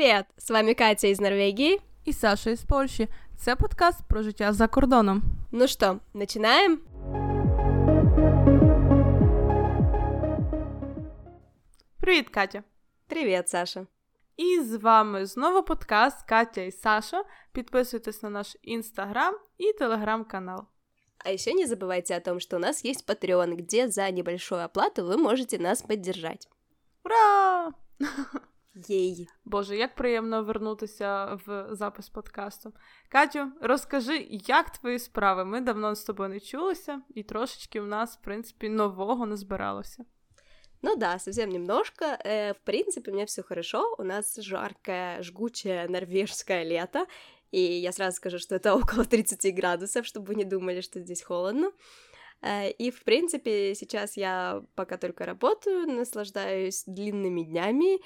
Привіт! З вами Катя із Норвегії і Саша із Польщі. Це подкаст про життя за кордоном. Ну що, починаємо? Привіт, Катя. Привіт, Саша. І з вами знову подкаст Катя і Саша. Підписуйтесь на наш інстаграм і телеграм-канал. А еще не забывайте о том, что у нас есть Patreon, где за небольшую оплату вы можете нас поддержать. Ура! Єй! Боже, як приємно вернутися в запис подкасту. Катю, розкажи, як твої справи? Ми давно з тобою не чулися, і трошечки у нас, в принципі, нового не збиралося. Ну да, совсем немножко. Э, в принципе, у меня все хорошо. У нас жаркое, жгучее норвежское лето. И я сразу скажу, что это около 30 градусов, чтобы вы не думали, что здесь холодно. Э, и, в принципе, сейчас я пока только работаю, наслаждаюсь длинными днями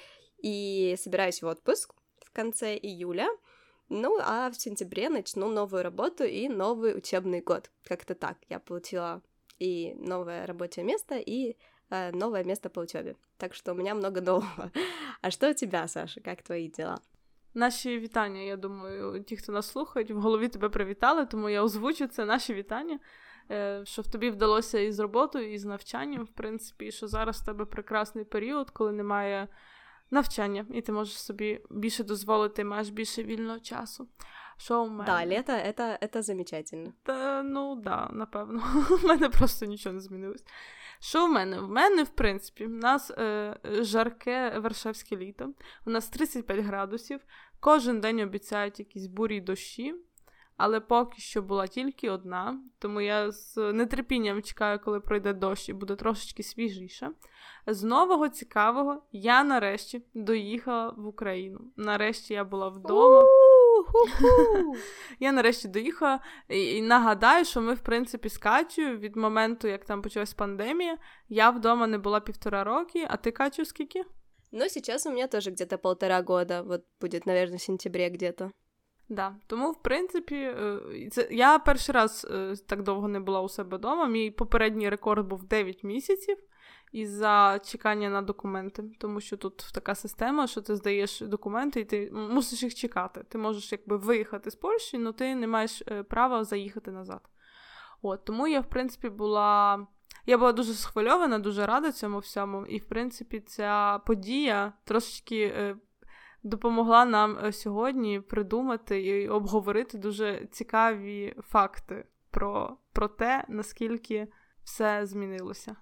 и собираюсь в отпуск в конце июля. Ну, а в сентябре начну новую работу и новый учебный год. Как-то так. Я получила и новое рабочее место, и э, новое место по учебе. Так что у меня много нового. А что у тебя, Саша? Как твои дела? Наші вітання, я думаю, ті, хто нас слухають, в голові тебе привітали, тому я озвучу це наші вітання. Е, що в тобі вдалося і з роботою, і з навчанням, в принципі, що зараз в тебе прекрасний період, коли немає навчання, і ти можеш собі більше дозволити, маєш більше вільного часу. Що у мене? Да, лето это, это замечательно. Та, ну да, напевно. У мене просто нічого не змінилось. Що в мене? В мене, в принципі, в нас е, жарке Варшавське літо, у нас 35 градусів, кожен день обіцяють якісь бурі дощі але поки що була тільки одна, тому я з нетерпінням чекаю, коли пройде дощ і буде трошечки свіжіше. З нового цікавого я нарешті доїхала в Україну. Нарешті я була вдома. Я нарешті доїхала і нагадаю, що ми, в принципі, з Катю від моменту, як там почалась пандемія, я вдома не була півтора роки, а ти Катю, скільки? Ну, сейчас у меня тоже где-то полтора года, вот будет, наверное, в сентябре где-то. Да, тому, в принципі, е, це я перший раз е, так довго не була у себе вдома. Мій попередній рекорд був 9 місяців із-за чекання на документи, тому що тут така система, що ти здаєш документи, і ти мусиш їх чекати. Ти можеш якби виїхати з Польщі, але ти не маєш е, права заїхати назад. От, Тому я, в принципі, була. Я була дуже схвильована, дуже рада цьому всьому. І, в принципі, ця подія трошечки допомогла нам е, сьогодні придумати і обговорити дуже цікаві факти про, про те, наскільки все змінилося.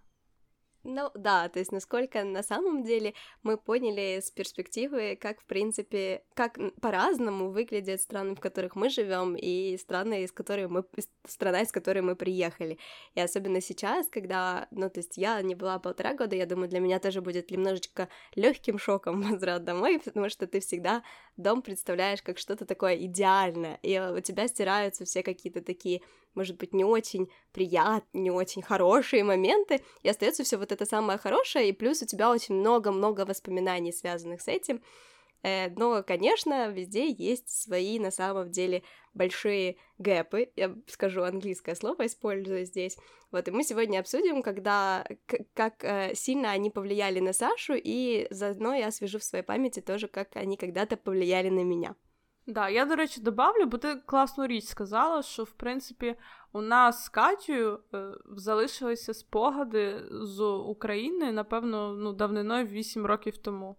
Ну да, то есть насколько на самом деле мы поняли с перспективы, как в принципе, как по-разному выглядят страны, в которых мы живем, и страны, из которых мы, страна, из которой мы приехали. И особенно сейчас, когда, ну то есть я не была полтора года, я думаю, для меня тоже будет немножечко легким шоком возврат домой, потому что ты всегда дом представляешь как что-то такое идеальное, и у тебя стираются все какие-то такие может быть, не очень приятные, не очень хорошие моменты, и остается все вот это самое хорошее, и плюс у тебя очень много-много воспоминаний, связанных с этим. Э, но, конечно, везде есть свои, на самом деле, большие гэпы. Я скажу английское слово, использую здесь. Вот, и мы сегодня обсудим, когда, как э, сильно они повлияли на Сашу, и заодно я освежу в своей памяти тоже, как они когда-то повлияли на меня. Да, я, до речі, добавлю, бо ти класну річ сказала, що в принципі у нас з Катєю е, залишилися спогади з України, напевно, ну, давниною 8 років тому.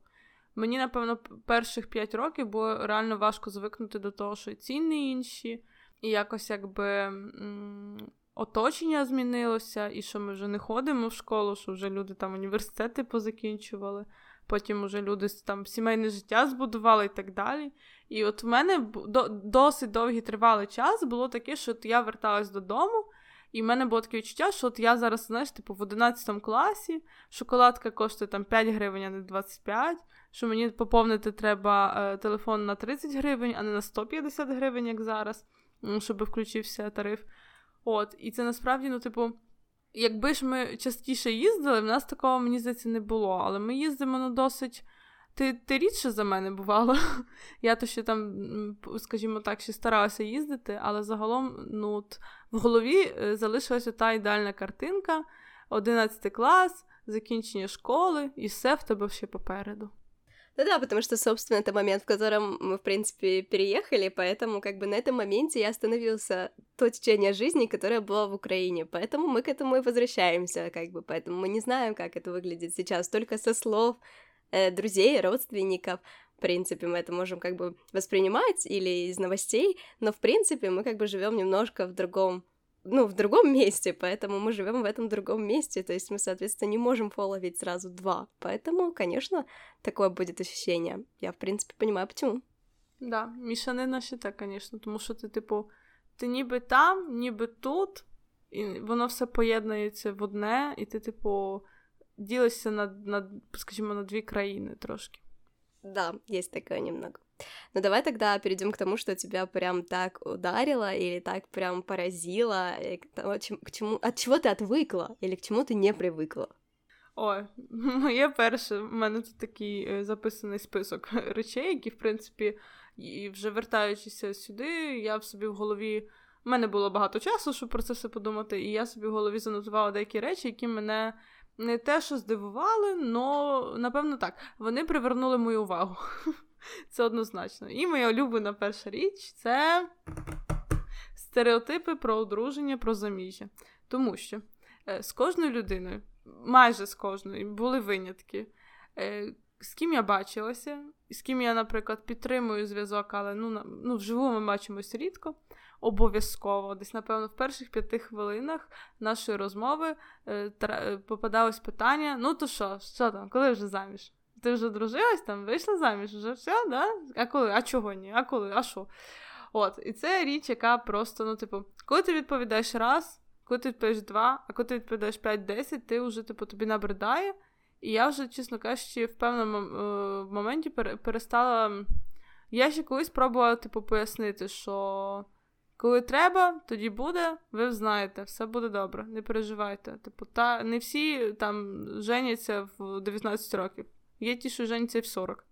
Мені, напевно, перших 5 років було реально важко звикнути до того, що ціни інші, і якось якби оточення змінилося, і що ми вже не ходимо в школу, що вже люди там університети позакінчували потім уже люди там сімейне життя збудували і так далі. І от в мене досить довгий тривалий час було таке, що от я верталась додому, і в мене було таке відчуття, що от я зараз, знаєш, типу, в 11 класі шоколадка коштує там 5 гривень, а не 25, що мені поповнити треба е, телефон на 30 гривень, а не на 150 гривень, як зараз, щоб включився тариф. От, І це насправді, ну, типу, якби ж ми частіше їздили, в нас такого, мені здається, не було. Але ми їздимо ну, досить. Ти ти рідше за мене бувало. Я то ще там, скажімо так, ще старалася їздити, але загалом ну, в голові е, залишилася та ідеальна картинка, 11 клас, закінчення школи, і все в тебе ще попереду. Ну да, потому что, собственно, это момент, в котором мы, в принципе, переехали, поэтому как бы на этом моменте я остановился то течение жизни, которое было в Украине, поэтому мы к этому и возвращаемся, как бы, поэтому мы не знаем, как это выглядит сейчас, только со слов э, друзей, родственников, в принципе, мы это можем как бы воспринимать или из новостей, но, в принципе, мы как бы живем немножко в другом ну, в другом месте, поэтому мы живем в этом другом месте, то есть мы, соответственно, не можем фоловить сразу два. Поэтому, конечно, такое будет ощущение. Я, в принципе, понимаю, почему. Да, мішанина ще так, звісно, тому що ти, типу, ти ніби там, ніби тут, і воно все поєднується в одне, і ти, типу, ділишся на, на скажімо, на дві країни трошки. Да, есть такое немного. Ну давай тогда перейдем к тому, что тебя прям так ударило или так прям поразило, к чему, от чего ты отвыкла или к чему ты не привыкла. Ой, моє перше, в мене тут такий е, записаний список речей, які, в принципі, і вже вертаючися сюди, я в собі в голові. У мене було багато часу, щоб про це все подумати, і я собі в голові занотувала деякі речі, які мене не те, що здивували, але напевно так, вони привернули мою увагу. Це однозначно. І моя улюблена перша річ це стереотипи про одруження, про заміжжя. Тому що е, з кожною людиною, майже з кожною, були винятки. Е, з ким я бачилася, з ким я, наприклад, підтримую зв'язок, але ну, ну, вживу ми бачимося рідко. Обов'язково, десь, напевно, в перших п'яти хвилинах нашої розмови е, попадалось питання: ну то що, що там, коли вже заміж? Ти вже дружилась там, вийшла заміж, вже все, да? А коли? А чого ні? А коли? А що? От, і це річ, яка просто, ну, типу, коли ти відповідаєш раз, коли ти відповідаєш два, а коли ти відповідаєш 5-10, ти вже, типу, тобі набридає. І я вже, чесно кажучи, в певному е, моменті перестала. Я ще колись пробувала, типу, пояснити, що коли треба, тоді буде, ви знаєте, все буде добре, не переживайте. Типу, та не всі там женяться в 19 років. Є ті, що женяться в 40.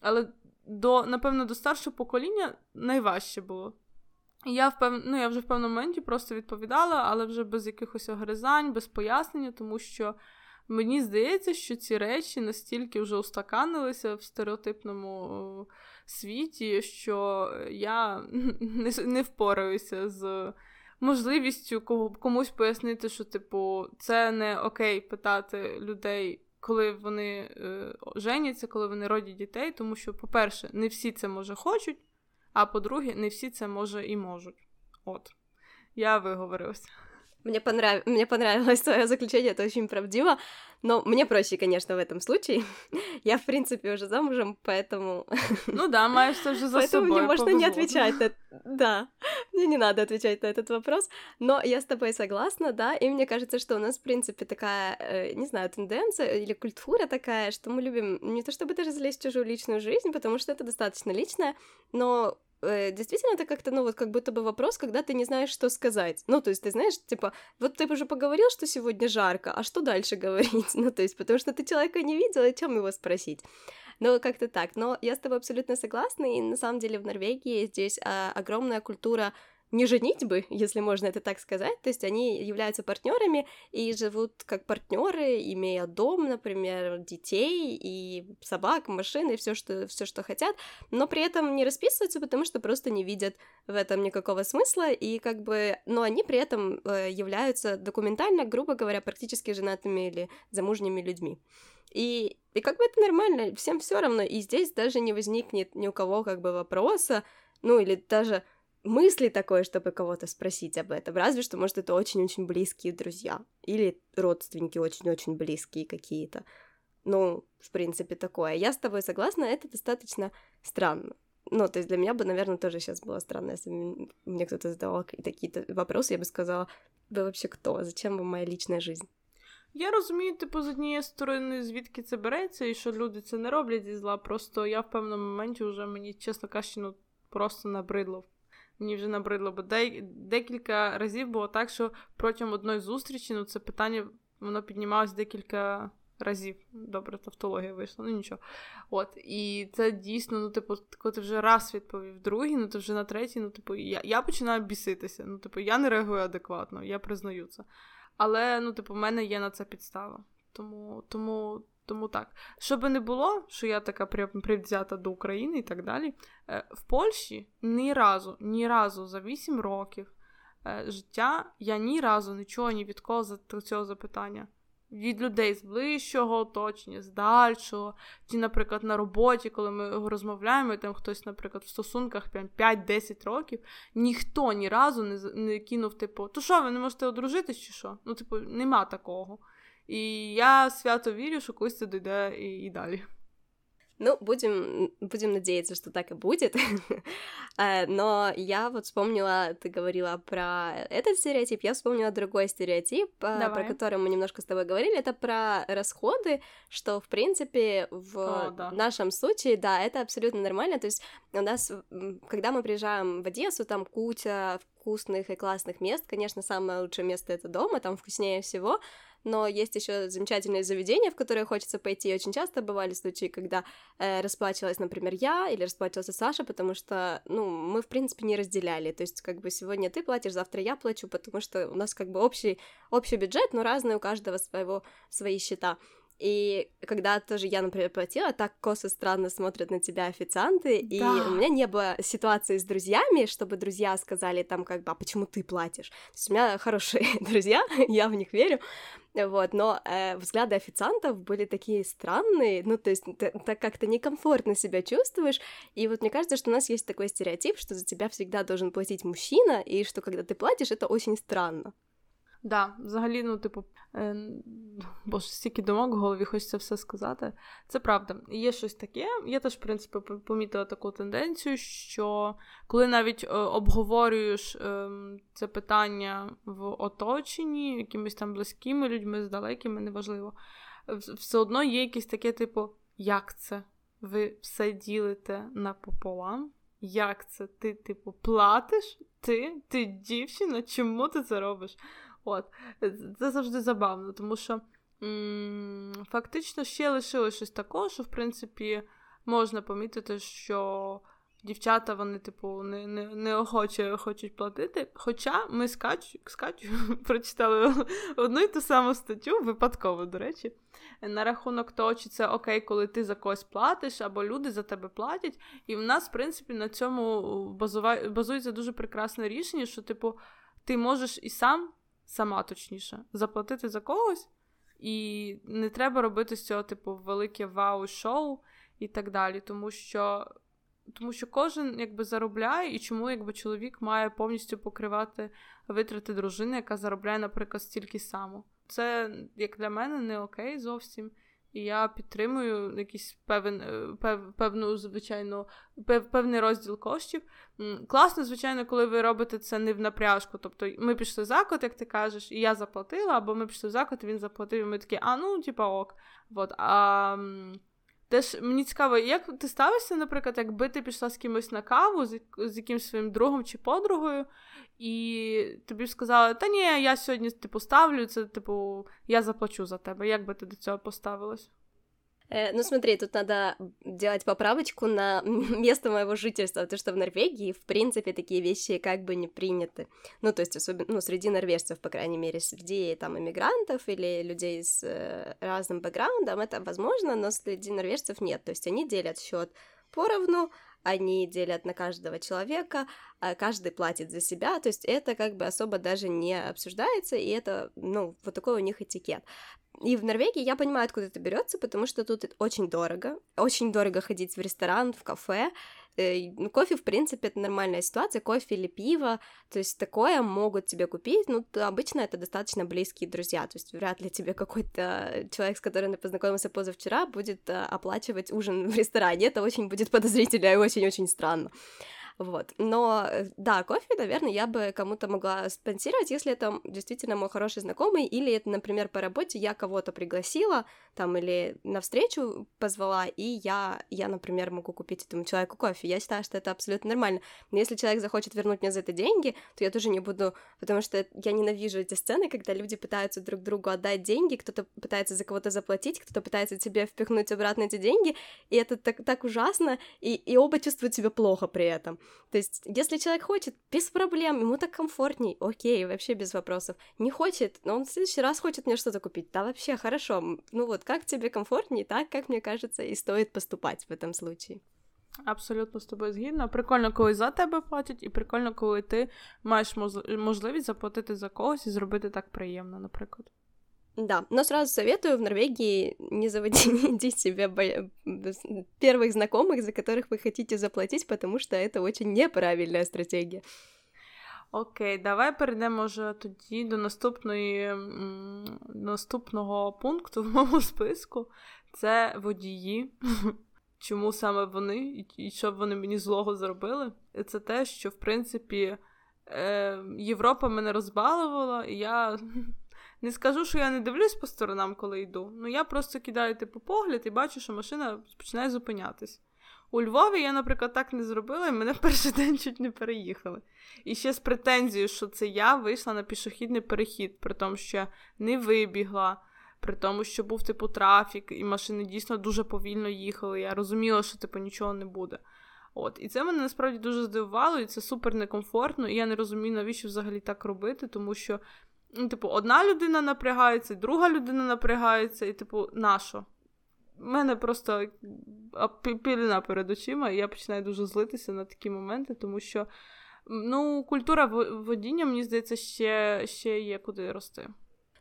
Але до, напевно, до старшого покоління найважче було. Я впев... ну, я вже в певному моменті просто відповідала, але вже без якихось огризань, без пояснення, тому що мені здається, що ці речі настільки вже устаканилися в стереотипному світі, що я не впораюся з. Можливістю комусь пояснити, що, типу, це не окей питати людей коли вони е, женяться, коли вони родять дітей, тому що, по-перше, не всі це може хочуть, а по-друге, не всі це може і можуть. От. Я виговорилася. Мне, понрав... мне понравилось твое заключение, это очень правдиво. Но мне проще, конечно, в этом случае. Я, в принципе, уже замужем, поэтому... Ну да, маешь тоже за Поэтому собой мне можно не отвечать на... Да, мне не надо отвечать на этот вопрос. Но я с тобой согласна, да, и мне кажется, что у нас, в принципе, такая, э, не знаю, тенденция или культура такая, что мы любим не то чтобы даже залезть в чужую личную жизнь, потому что это достаточно личное, но Э, действительно это как-то, ну вот как будто бы вопрос, когда ты не знаешь, что сказать. Ну, то есть ты знаешь, типа, вот ты уже поговорил, что сегодня жарко, а что дальше говорить? Ну, то есть, потому что ты человека не видел, о чем его спросить? Ну, как-то так. Но я с тобой абсолютно согласна, и на самом деле в Норвегии здесь а, огромная культура не женитьбы, если можно это так сказать, то есть они являются партнерами и живут как партнеры, имея дом, например, детей и собак, машины, все что все что хотят, но при этом не расписываются, потому что просто не видят в этом никакого смысла и как бы, но они при этом э, являются документально, грубо говоря, практически женатыми или замужними людьми. И, и как бы это нормально, всем все равно, и здесь даже не возникнет ни у кого как бы вопроса, ну или даже мысли такой, чтобы кого-то спросить об этом. Разве что, может, это очень-очень близкие друзья. Или родственники очень-очень близкие какие-то. Ну, в принципе, такое. Я с тобой согласна, это достаточно странно. Ну, то есть для меня бы, наверное, тоже сейчас было странно, если мне кто-то задавал какие-то вопросы, я бы сказала, вы вообще кто? Зачем вам моя личная жизнь? Я розумію, типу, з однієї сторони, звідки це береться, і що люди це не роблять зі зла. Просто я в певному моменті вже мені, чесно кажучи, ну просто набридло мені вже набридло, бо декілька разів було так, що протягом одної зустрічі ну, це питання воно піднімалось декілька разів. Добре, тавтологія вийшла, ну нічого. От, І це дійсно, ну, типу, коли ти вже раз відповів другий, ну то вже на третій, ну, типу, я я починаю біситися. Ну, типу, я не реагую адекватно, я признаю це. Але, ну, типу, в мене є на це підстава. Тому, тому Тому так, щоб не було, що я така привзята до України і так далі. Е, в Польщі ні разу, ні разу за 8 років е, життя я ні разу нічого ні від кого за цього запитання від людей з ближчого оточення, з дальшого, чи, наприклад, на роботі, коли ми розмовляємо, там хтось, наприклад, в стосунках 5-10 років, ніхто ні разу не не кинув, типу, то що, ви не можете одружитись чи що? Ну, типу, нема такого. І я свято вірю, що колись це дійде і, і далі. Ну, будем, будем надеяться, что так и будет. Э, но я вот вспомнила, ты говорила про этот стереотип, я вспомнила другой стереотип, э, Давай. про который мы немножко с тобой говорили, это про расходы, что, в принципе, в О, да. нашем случае, да, это абсолютно нормально, то есть у нас, когда мы приезжаем в Одессу, там куча вкусных и классных мест, конечно, самое лучшее место — это дома, там вкуснее всего, но есть еще замечательные заведения, в которые хочется пойти. Очень часто бывали случаи, когда э, расплачивалась, например, я или расплачивался Саша, потому что, ну, мы, в принципе, не разделяли. То есть, как бы сегодня ты платишь, завтра я плачу, потому что у нас как бы общий, общий бюджет, но разные у каждого своего, свои счета. И когда тоже я, например, платила, так косо странно смотрят на тебя официанты, да. и у меня не было ситуации с друзьями, чтобы друзья сказали там как бы, а почему ты платишь? То есть у меня хорошие друзья, я в них верю, вот, но э, взгляды официантов были такие странные, ну, то есть ты, так как-то некомфортно себя чувствуешь, и вот мне кажется, что у нас есть такой стереотип, что за тебя всегда должен платить мужчина, и что когда ты платишь, это очень странно. Да, взагалі, ну, типу, е, боже, стільки думок в голові, хочеться все сказати. Це правда. Є щось таке. Я теж, в принципі, помітила таку тенденцію, що коли навіть е, обговорюєш е, це питання в оточенні, якимись там близькими людьми, з далекими, неважливо, все одно є якесь таке, типу, як це? Ви все ділите напополам? Як це? Ти, типу, платиш? Ти? Ти дівчина? Чому ти це робиш? От. Це завжди забавно, тому що м- фактично ще лишилось щось такого, що, в принципі, можна помітити, що дівчата, вони, типу, не, не, неохоче хочуть платити. Хоча ми Катю, прочитали одну і ту саму статтю, випадково, до речі, на рахунок того, чи це окей, коли ти за когось платиш, або люди за тебе платять. І в нас, в принципі, на цьому базується дуже прекрасне рішення, що, типу, ти можеш і сам сама точніше, заплатити за когось, і не треба робити з цього, типу, велике вау-шоу і так далі. Тому що тому що кожен якби заробляє, і чому якби чоловік має повністю покривати витрати дружини, яка заробляє, наприклад, стільки само. Це, як для мене, не окей зовсім. І я підтримую якийсь певен, е, пев, певну, звичайно, пев, певний розділ коштів. Класно, звичайно, коли ви робите це не в напряжку. Тобто ми пішли в заклад, як ти кажеш, і я заплатила, або ми пішли в заклад, і він заплатив, і ми такі, а ну, типа ок. Вот. А Теж мені цікаво, як ти ставишся, наприклад, якби ти пішла з кимось на каву, з, з якимось своїм другом чи подругою, і тобі сказали, та ні, я сьогодні типу ставлю це, типу, я заплачу за тебе. Як би ти до цього поставилась? Э, ну смотри, тут надо делать поправочку на место моего жительства, потому что в Норвегии, в принципе, такие вещи как бы не приняты. Ну, то есть, особенно, ну, среди норвежцев, по крайней мере, среди там иммигрантов или людей с э, разным бэкграундом это возможно, но среди норвежцев нет. То есть они делят счет поровну, они делят на каждого человека, а каждый платит за себя, то есть это как бы особо даже не обсуждается, и это, ну, вот такой у них этикет. И в Норвегии я понимаю, откуда это берется, потому что тут очень дорого, очень дорого ходить в ресторан, в кафе. Э, ну, кофе, в принципе, это нормальная ситуация, кофе или пиво, то есть такое могут тебе купить, ну, обычно это достаточно близкие друзья, то есть вряд ли тебе какой-то человек, с которым ты познакомился позавчера, будет э, оплачивать ужин в ресторане, это очень будет подозрительно и очень-очень странно. Вот. Но э, да, кофе, наверное, я бы кому-то могла спонсировать, если это действительно мой хороший знакомый, или это, например, по работе я кого-то пригласила, там, или на встречу позвала, и я, я, например, могу купить этому человеку кофе. Я считаю, что это абсолютно нормально. Но если человек захочет вернуть мне за это деньги, то я тоже не буду, потому что я ненавижу эти сцены, когда люди пытаются друг другу отдать деньги, кто-то пытается за кого-то заплатить, кто-то пытается тебе впихнуть обратно эти деньги, и это так, так ужасно, и, и оба чувствуют себя плохо при этом. То есть, если человек хочет, без проблем, ему так комфортней, окей, вообще без вопросов. Не хочет, но он в следующий раз хочет мне что-то купить, да вообще хорошо. Ну вот, как тебе комфортней, так, как мне кажется, и стоит поступать в этом случае. Абсолютно з тобою згідна. Прикольно, коли за тебе платять, і прикольно, коли ти маєш можливість заплатити за когось і зробити так приємно, наприклад. Да, но сразу советую в Норвегии не заводить себе бо... первых знакомых, за которых вы хотите заплатить, потому что это очень неправильная стратегія. Окей, давай перейдемо вже тоді до наступної наступного пункту в моєму списку. Це водії. Чому саме вони і що вони мені злого зробили? Це те, що в принципі е, Європа мене розбалувала, і я не скажу, що я не дивлюсь по сторонам, коли йду. Ну я просто кидаю типу погляд і бачу, що машина починає зупинятись. У Львові я, наприклад, так не зробила, і мене в перший день чуть не переїхали. І ще з претензією, що це я вийшла на пішохідний перехід, при тому, що я не вибігла, при тому, що був типу трафік, і машини дійсно дуже повільно їхали. Я розуміла, що типу нічого не буде. От, І це мене насправді дуже здивувало, і це супер некомфортно. І я не розумію, навіщо взагалі так робити, тому що Ну, типу, одна людина напрягається, друга людина напрягається, і, типу, нащо? У мене просто піліна перед очима, і я починаю дуже злитися на такі моменти, тому що ну, культура водіння, мені здається, ще, ще є куди рости.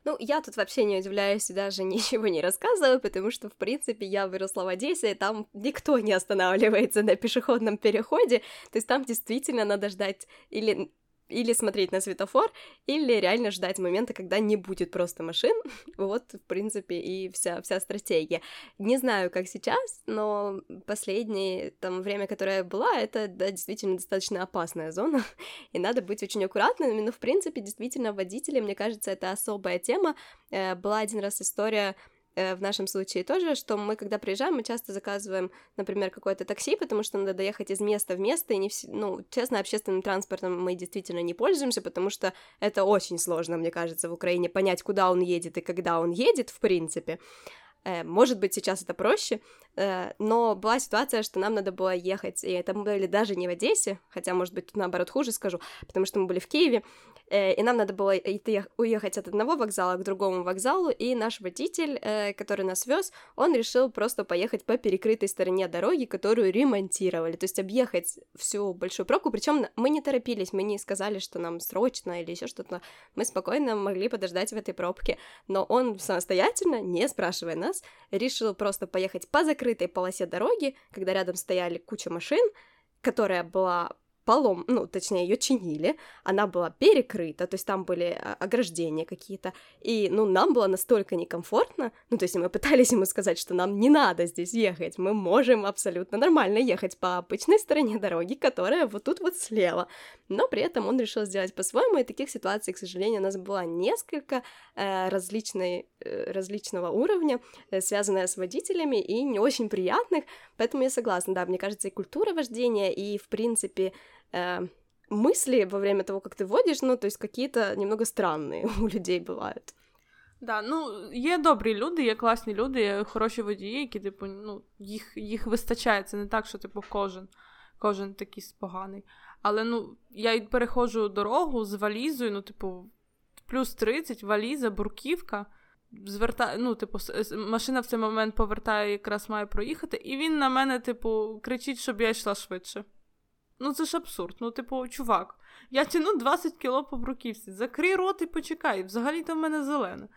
Ну, я тут вообще не удивляюсь и даже ничего не рассказываю, потому что, в принципе, я выросла в Одессе, и там никто не останавливается на пешеходном переходе, то есть там действительно надо ждать или или смотреть на светофор, или реально ждать момента, когда не будет просто машин. Вот, в принципе, и вся, вся стратегия. Не знаю, как сейчас, но последнее там время, которое была, это да, действительно достаточно опасная зона, и надо быть очень аккуратными, но, в принципе, действительно, водители, мне кажется, это особая тема. Э, была один раз история в нашем случае тоже, что мы, когда приезжаем, мы часто заказываем, например, какое-то такси, потому что надо доехать из места в место, и не вс... ну, честно, общественным транспортом мы действительно не пользуемся, потому что это очень сложно, мне кажется, в Украине понять, куда он едет и когда он едет, в принципе. Э, может быть, сейчас это проще, э, но была ситуация, что нам надо было ехать, и это мы были даже не в Одессе, хотя, может быть, тут наоборот хуже скажу, потому что мы были в Киеве, Э, и нам надо было уехать от одного вокзала к другому вокзалу, и наш водитель, э, который нас вез, он решил просто поехать по перекрытой стороне дороги, которую ремонтировали, то есть объехать всю большую пробку, причем мы не торопились, мы не сказали, что нам срочно или еще что-то, мы спокойно могли подождать в этой пробке, но он самостоятельно, не спрашивая нас, решил просто поехать по закрытой полосе дороги, когда рядом стояли куча машин, которая была полом, ну, точнее, ее чинили, она была перекрыта, то есть там были а, ограждения какие-то, и, ну, нам было настолько некомфортно, ну, то есть мы пытались ему сказать, что нам не надо здесь ехать, мы можем абсолютно нормально ехать по обычной стороне дороги, которая вот тут вот слева, но при этом он решил сделать по-своему, и таких ситуаций, к сожалению, у нас было несколько э, различной, э, различного уровня, э, связанная с водителями, и не очень приятных, поэтому я согласна, да, мне кажется, и культура вождения, и, в принципе, э, мысли во время того, как ты водишь, ну, то есть какие-то немного странные у людей бывают. Да, ну є добрі люди, є класні люди, є хороші водії, які, типу, ну, їх їх вистачає. Це не так, що типу кожен кожен такий поганий. Але ну, я переходжу дорогу з валізою, ну, типу, плюс 30, валіза, бурківка. Зверта... ну, типу, машина в цей момент повертає, якраз має проїхати, і він на мене, типу, кричить, щоб я йшла швидше. Ну це ж абсурд. Ну, типу, чувак, я тяну 20 кіло по бруківці, закрий рот і почекай, взагалі то в мене зелене.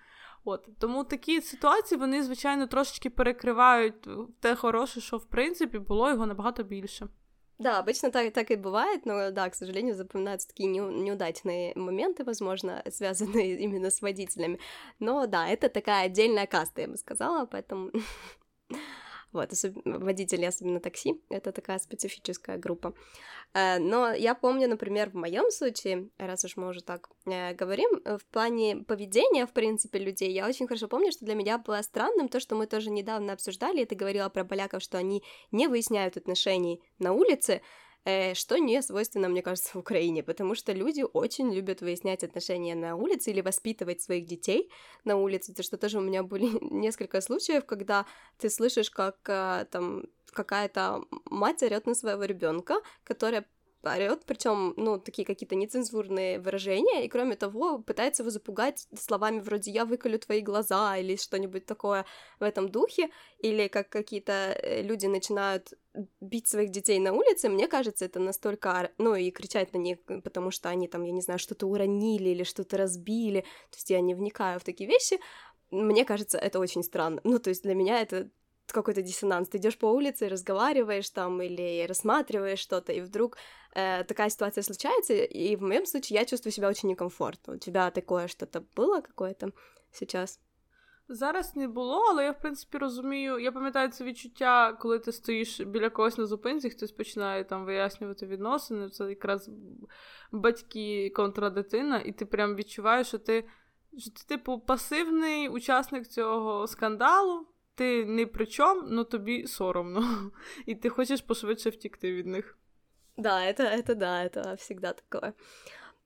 От Тому такі ситуації, вони, звичайно, трошечки перекривають те хороше, що в принципі було його набагато більше. Да, обычно так, так и бывает, но да, к сожалению, запоминаются такие не, неудачные моменты, возможно, связанные именно с водителями. Но да, это такая отдельная каста, я бы сказала, поэтому Вот, водители, особенно такси, это такая специфическая группа. Э, но я помню, например, в моем случае, раз уж мы уже так э, говорим, э, в плане поведения, в принципе, людей, я очень хорошо помню, что для меня было странным то, что мы тоже недавно обсуждали, и ты говорила про поляков, что они не выясняют отношений на улице, что не свойственно, мне кажется, в Украине, потому что люди очень любят выяснять отношения на улице или воспитывать своих детей на улице, Это что тоже у меня были несколько случаев, когда ты слышишь, как э, там какая-то мать орет на своего ребенка, которая орет, причем, ну, такие какие-то нецензурные выражения, и кроме того, пытается его запугать словами вроде «я выколю твои глаза» или что-нибудь такое в этом духе, или как какие-то э, люди начинают бить своих детей на улице, мне кажется, это настолько, ну, и кричать на них, потому что они там, я не знаю, что-то уронили или что-то разбили, то есть я не вникаю в такие вещи, мне кажется, это очень странно. Ну, то есть для меня это какой-то диссонанс. Ты идешь по улице, разговариваешь там или рассматриваешь что-то, и вдруг э, такая ситуация случается, и в моем случае я чувствую себя очень некомфортно. У тебя такое что-то было какое-то сейчас? Зараз не було, але я в принципі розумію. Я пам'ятаю це відчуття, коли ти стоїш біля когось на зупинці, хтось починає там вияснювати відносини. Це якраз батьки контра дитина, і ти прям відчуваєш, що ти, що ти, типу, пасивний учасник цього скандалу. Ти не при чому, но тобі соромно. І ти хочеш пошвидше втікти від них. Да, это, это да, это всегда такое.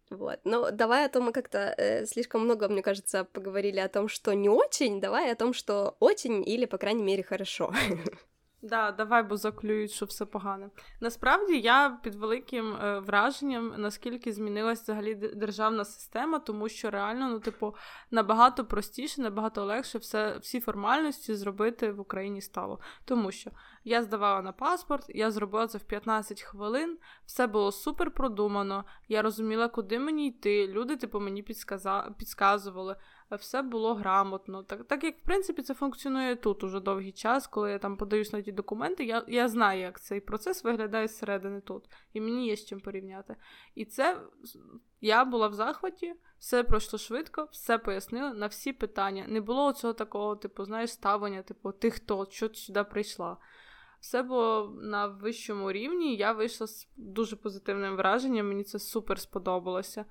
Вот. Ну, давай о том, мы как-то э, слишком много, мне кажется, поговорили о том, что не очень, давай о том, что очень или, по крайней мере, хорошо. Да, давай, бо заклюють, що все погане. Насправді я під великим е, враженням, наскільки змінилась взагалі державна система, тому що реально, ну, типу, набагато простіше, набагато легше все, всі формальності зробити в Україні стало. Тому що я здавала на паспорт, я зробила це в 15 хвилин, все було супер продумано. Я розуміла, куди мені йти. Люди, типу, мені підсказа... підказували все було грамотно. Так так як в принципі це функціонує тут уже довгий час, коли я там подаюсь на ті документи, я я знаю, як цей процес виглядає зсередини тут. І мені є з чим порівняти. І це я була в захваті, все пройшло швидко, все пояснили на всі питання. Не було цього такого, типу, знаєш, ставлення, типу, ти хто, що сюди прийшла. Все було на вищому рівні, я вийшла з дуже позитивним враженням, мені це супер сподобалося.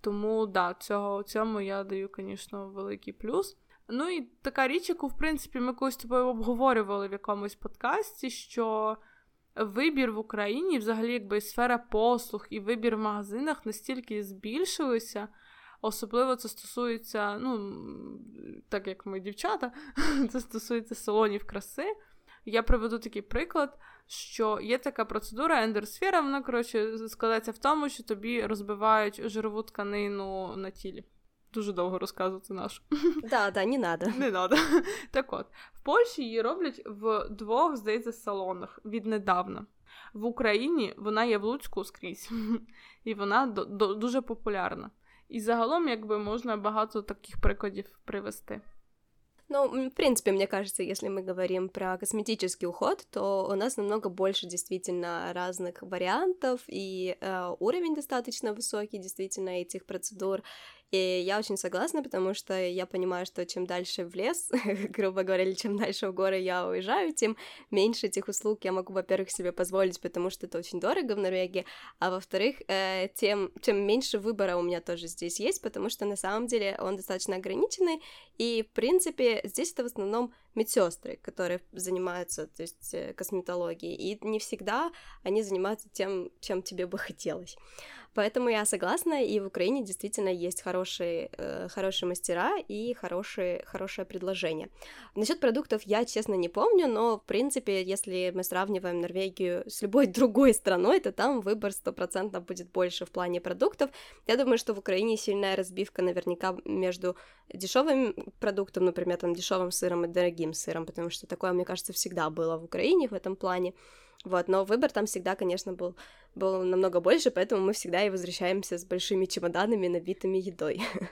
Тому да, цього, цьому я даю, звісно, великий плюс. Ну і така річ, яку, в принципі, ми колись тобою обговорювали в якомусь подкасті, що вибір в Україні, взагалі, якби сфера послуг і вибір в магазинах настільки збільшилися. Особливо це стосується, ну, так як ми дівчата, це стосується салонів краси. Я приведу такий приклад, що є така процедура ендерсфера, вона, коротше, складається в тому, що тобі розбивають жирову тканину на тілі. Дуже довго розказувати нашу. Да, да, не надо. Не надо. Так от, в Польщі її роблять в двох, здається, салонах віднедавна. В Україні вона є в Луцьку скрізь, і вона до, до, дуже популярна. І загалом, якби можна багато таких прикладів привести. Ну, в принципе, мне кажется, если мы говорим про косметический уход, то у нас намного больше действительно разных вариантов, и э, уровень достаточно высокий действительно этих процедур, и я очень согласна, потому что я понимаю, что чем дальше в лес, грубо говоря, или чем дальше в горы я уезжаю, тем меньше этих услуг я могу, во-первых, себе позволить, потому что это очень дорого в Норвегии, а во-вторых, э, тем, тем меньше выбора у меня тоже здесь есть, потому что на самом деле он достаточно ограниченный, и, в принципе, здесь это в основном медсестры, которые занимаются, то есть, э, косметологией, и не всегда они занимаются тем, чем тебе бы хотелось. Поэтому я согласна, и в Украине действительно есть хорошие, э, хорошие мастера и хорошие, хорошее предложение. Насчет продуктов я, честно, не помню, но, в принципе, если мы сравниваем Норвегию с любой другой страной, то там выбор стопроцентно будет больше в плане продуктов. Я думаю, что в Украине сильная разбивка наверняка между дешевым продуктом, например, там дешевым сыром и дорогим сыром, потому что такое, мне кажется, всегда было в Украине в этом плане. Вот, но выбор там всегда, конечно, был, был намного больше, поэтому мы всегда и возвращаемся с большими чемоданами, набитыми едой.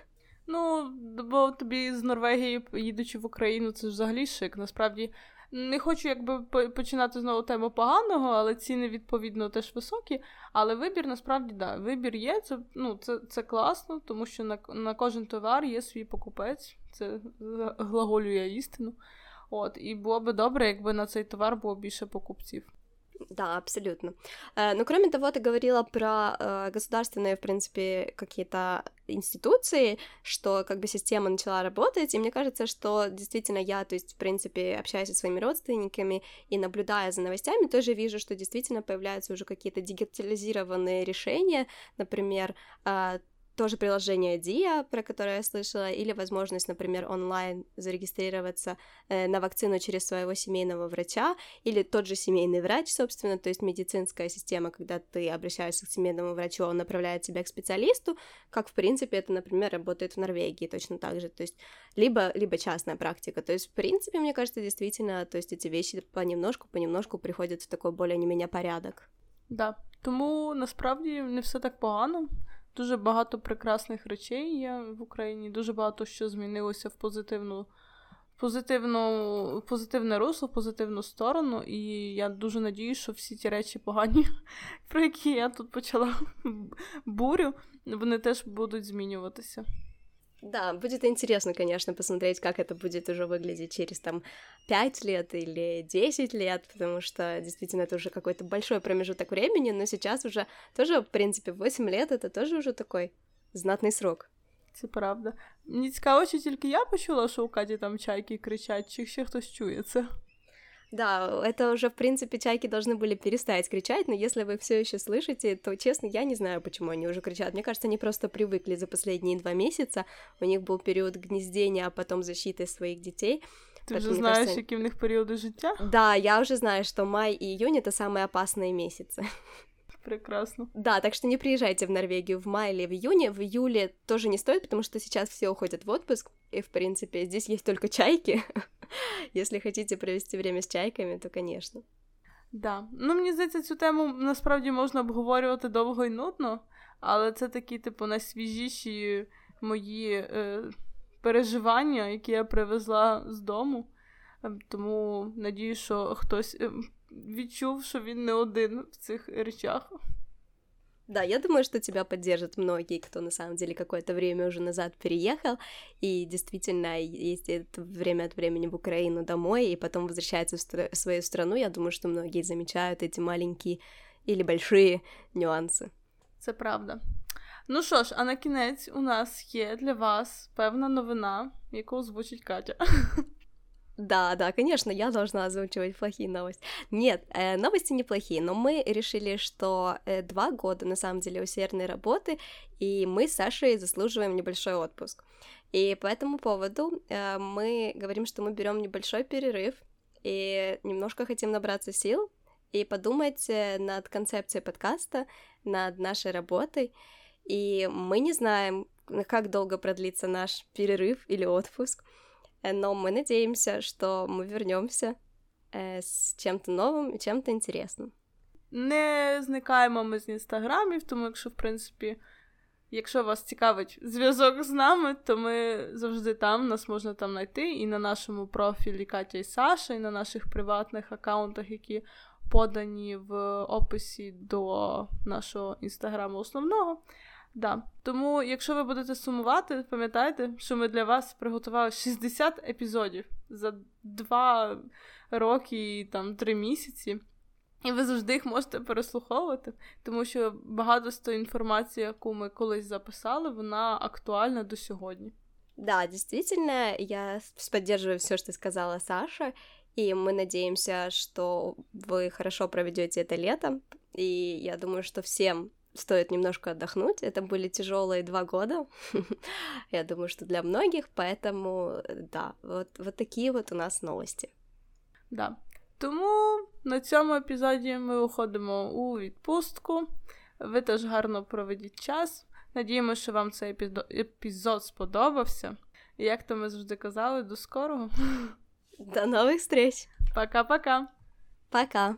Ну, бо тобі з Норвегії, їдучи в Україну, це ж взагалі шик. Насправді не хочу якби починати знову тему поганого, але ціни відповідно теж високі. Але вибір насправді да, вибір є. Це ну, це, це класно, тому що на на кожен товар є свій покупець. Це глаголює істину. От, і було би добре, якби на цей товар було більше покупців. Да, абсолютно. Э, но кроме того, ты говорила про э, государственные, в принципе, какие-то институции, что как бы система начала работать, и мне кажется, что действительно я, то есть, в принципе, общаюсь со своими родственниками и наблюдая за новостями, тоже вижу, что действительно появляются уже какие-то дигитализированные решения, например, э, тоже приложение Dia, про которое я слышала, или возможность, например, онлайн зарегистрироваться э, на вакцину через своего семейного врача, или тот же семейный врач, собственно, то есть медицинская система, когда ты обращаешься к семейному врачу, он направляет тебя к специалисту, как, в принципе, это, например, работает в Норвегии точно так же, то есть либо, либо частная практика, то есть, в принципе, мне кажется, действительно, то есть эти вещи понемножку, понемножку приходят в такой более не меня порядок. Да, тому насправді не все так погано. Дуже багато прекрасних речей є в Україні, дуже багато що змінилося в позитивну, позитивну, позитивне русло, в позитивну сторону. І я дуже надію, що всі ті речі погані, про які я тут почала бурю, вони теж будуть змінюватися. Да, будет интересно, конечно, посмотреть, как это будет уже выглядеть через там 5 лет или 10 лет, потому что действительно это уже какой-то большой промежуток времени, но сейчас уже тоже, в принципе, 8 лет это тоже уже такой знатний срок. Це правда. Мені цікаво, чи тільки я почула, що у Каті там чайки кричать, чи ще хтось чує це. Да, это уже, в принципе, чайки должны были перестать кричать, но если вы все еще слышите, то, честно, я не знаю, почему они уже кричат. Мне кажется, они просто привыкли за последние два месяца. У них был период гнездения, а потом защиты своих детей. Ты уже знаешь, кажется... какие у них периоды життя? Да, я уже знаю, что май и июнь — это самые опасные месяцы. Прекрасно. Да, так что не приезжайте в Норвегию в мае или в июне. В июле тоже не стоит, потому что сейчас все уходят в отпуск, и, в принципе, здесь есть только чайки. Если хотите провести время с чайками, то, конечно. Да. Ну, мені здається, цю тему насправді можна обговорювати довго і нудно, але це такі, типу, найсвіжіші мої е, переживання, які я привезла з дому. Ем, тому надію, що хтось ем, відчув, що він не один в цих речах. Да, я думаю, что тебя поддержат многие, кто на самом деле какое-то время уже назад переехал и действительно ездит время от времени в Украину домой и потом возвращается в, стра- свою страну. Я думаю, что многие замечают эти маленькие или большие нюанси. Це правда. Ну що ж, а на кінець у нас є для вас певна новина, яку озвучить Катя. Да, да, конечно, я должна озвучивать плохие новости. Нет, э, новости неплохие, но мы решили, что э, два года на самом деле усердной работы, и мы с Сашей заслуживаем небольшой отпуск. И по этому поводу э, мы говорим, что мы берем небольшой перерыв и немножко хотим набраться сил и подумать э, над концепцией подкаста, над нашей работой. И мы не знаем, как долго продлится наш перерыв или отпуск. Э, но мы надеемся, что мы вернемся э, с чем-то новым и чем-то интересным. Не зникаємо ми з інстаграмів, тому якщо, в принципі, якщо вас цікавить зв'язок з нами, то ми завжди там, нас можна там знайти, і на нашому профілі Катя і Саша, і на наших приватних аккаунтах, які подані в описі до нашого інстаграму основного. Да. Тому, якщо ви будете сумувати, пам'ятайте, що ми для вас приготували 60 епізодів за 2 роки і там 3 місяці. І ви завжди їх можете переслуховувати, тому що багато з тої інформації, яку ми колись записали, вона актуальна до сьогодні. Да, действительно, я поддерживаю все, что сказала Саша, и мы надеемся, что вы хорошо проведете это лето, и я думаю, что всем стоит немножко отдохнуть. Это были тяжелые два года, я думаю, что для многих, поэтому да, вот, вот такие вот у нас новості. Да. Тому на цьому епізоді ми виходимо у відпустку. Ви теж гарно проведіть час. Надіємося, що вам цей епізод сподобався. І як то ми завжди казали, до скорого. До нових встреч! Пока-пока! Пока!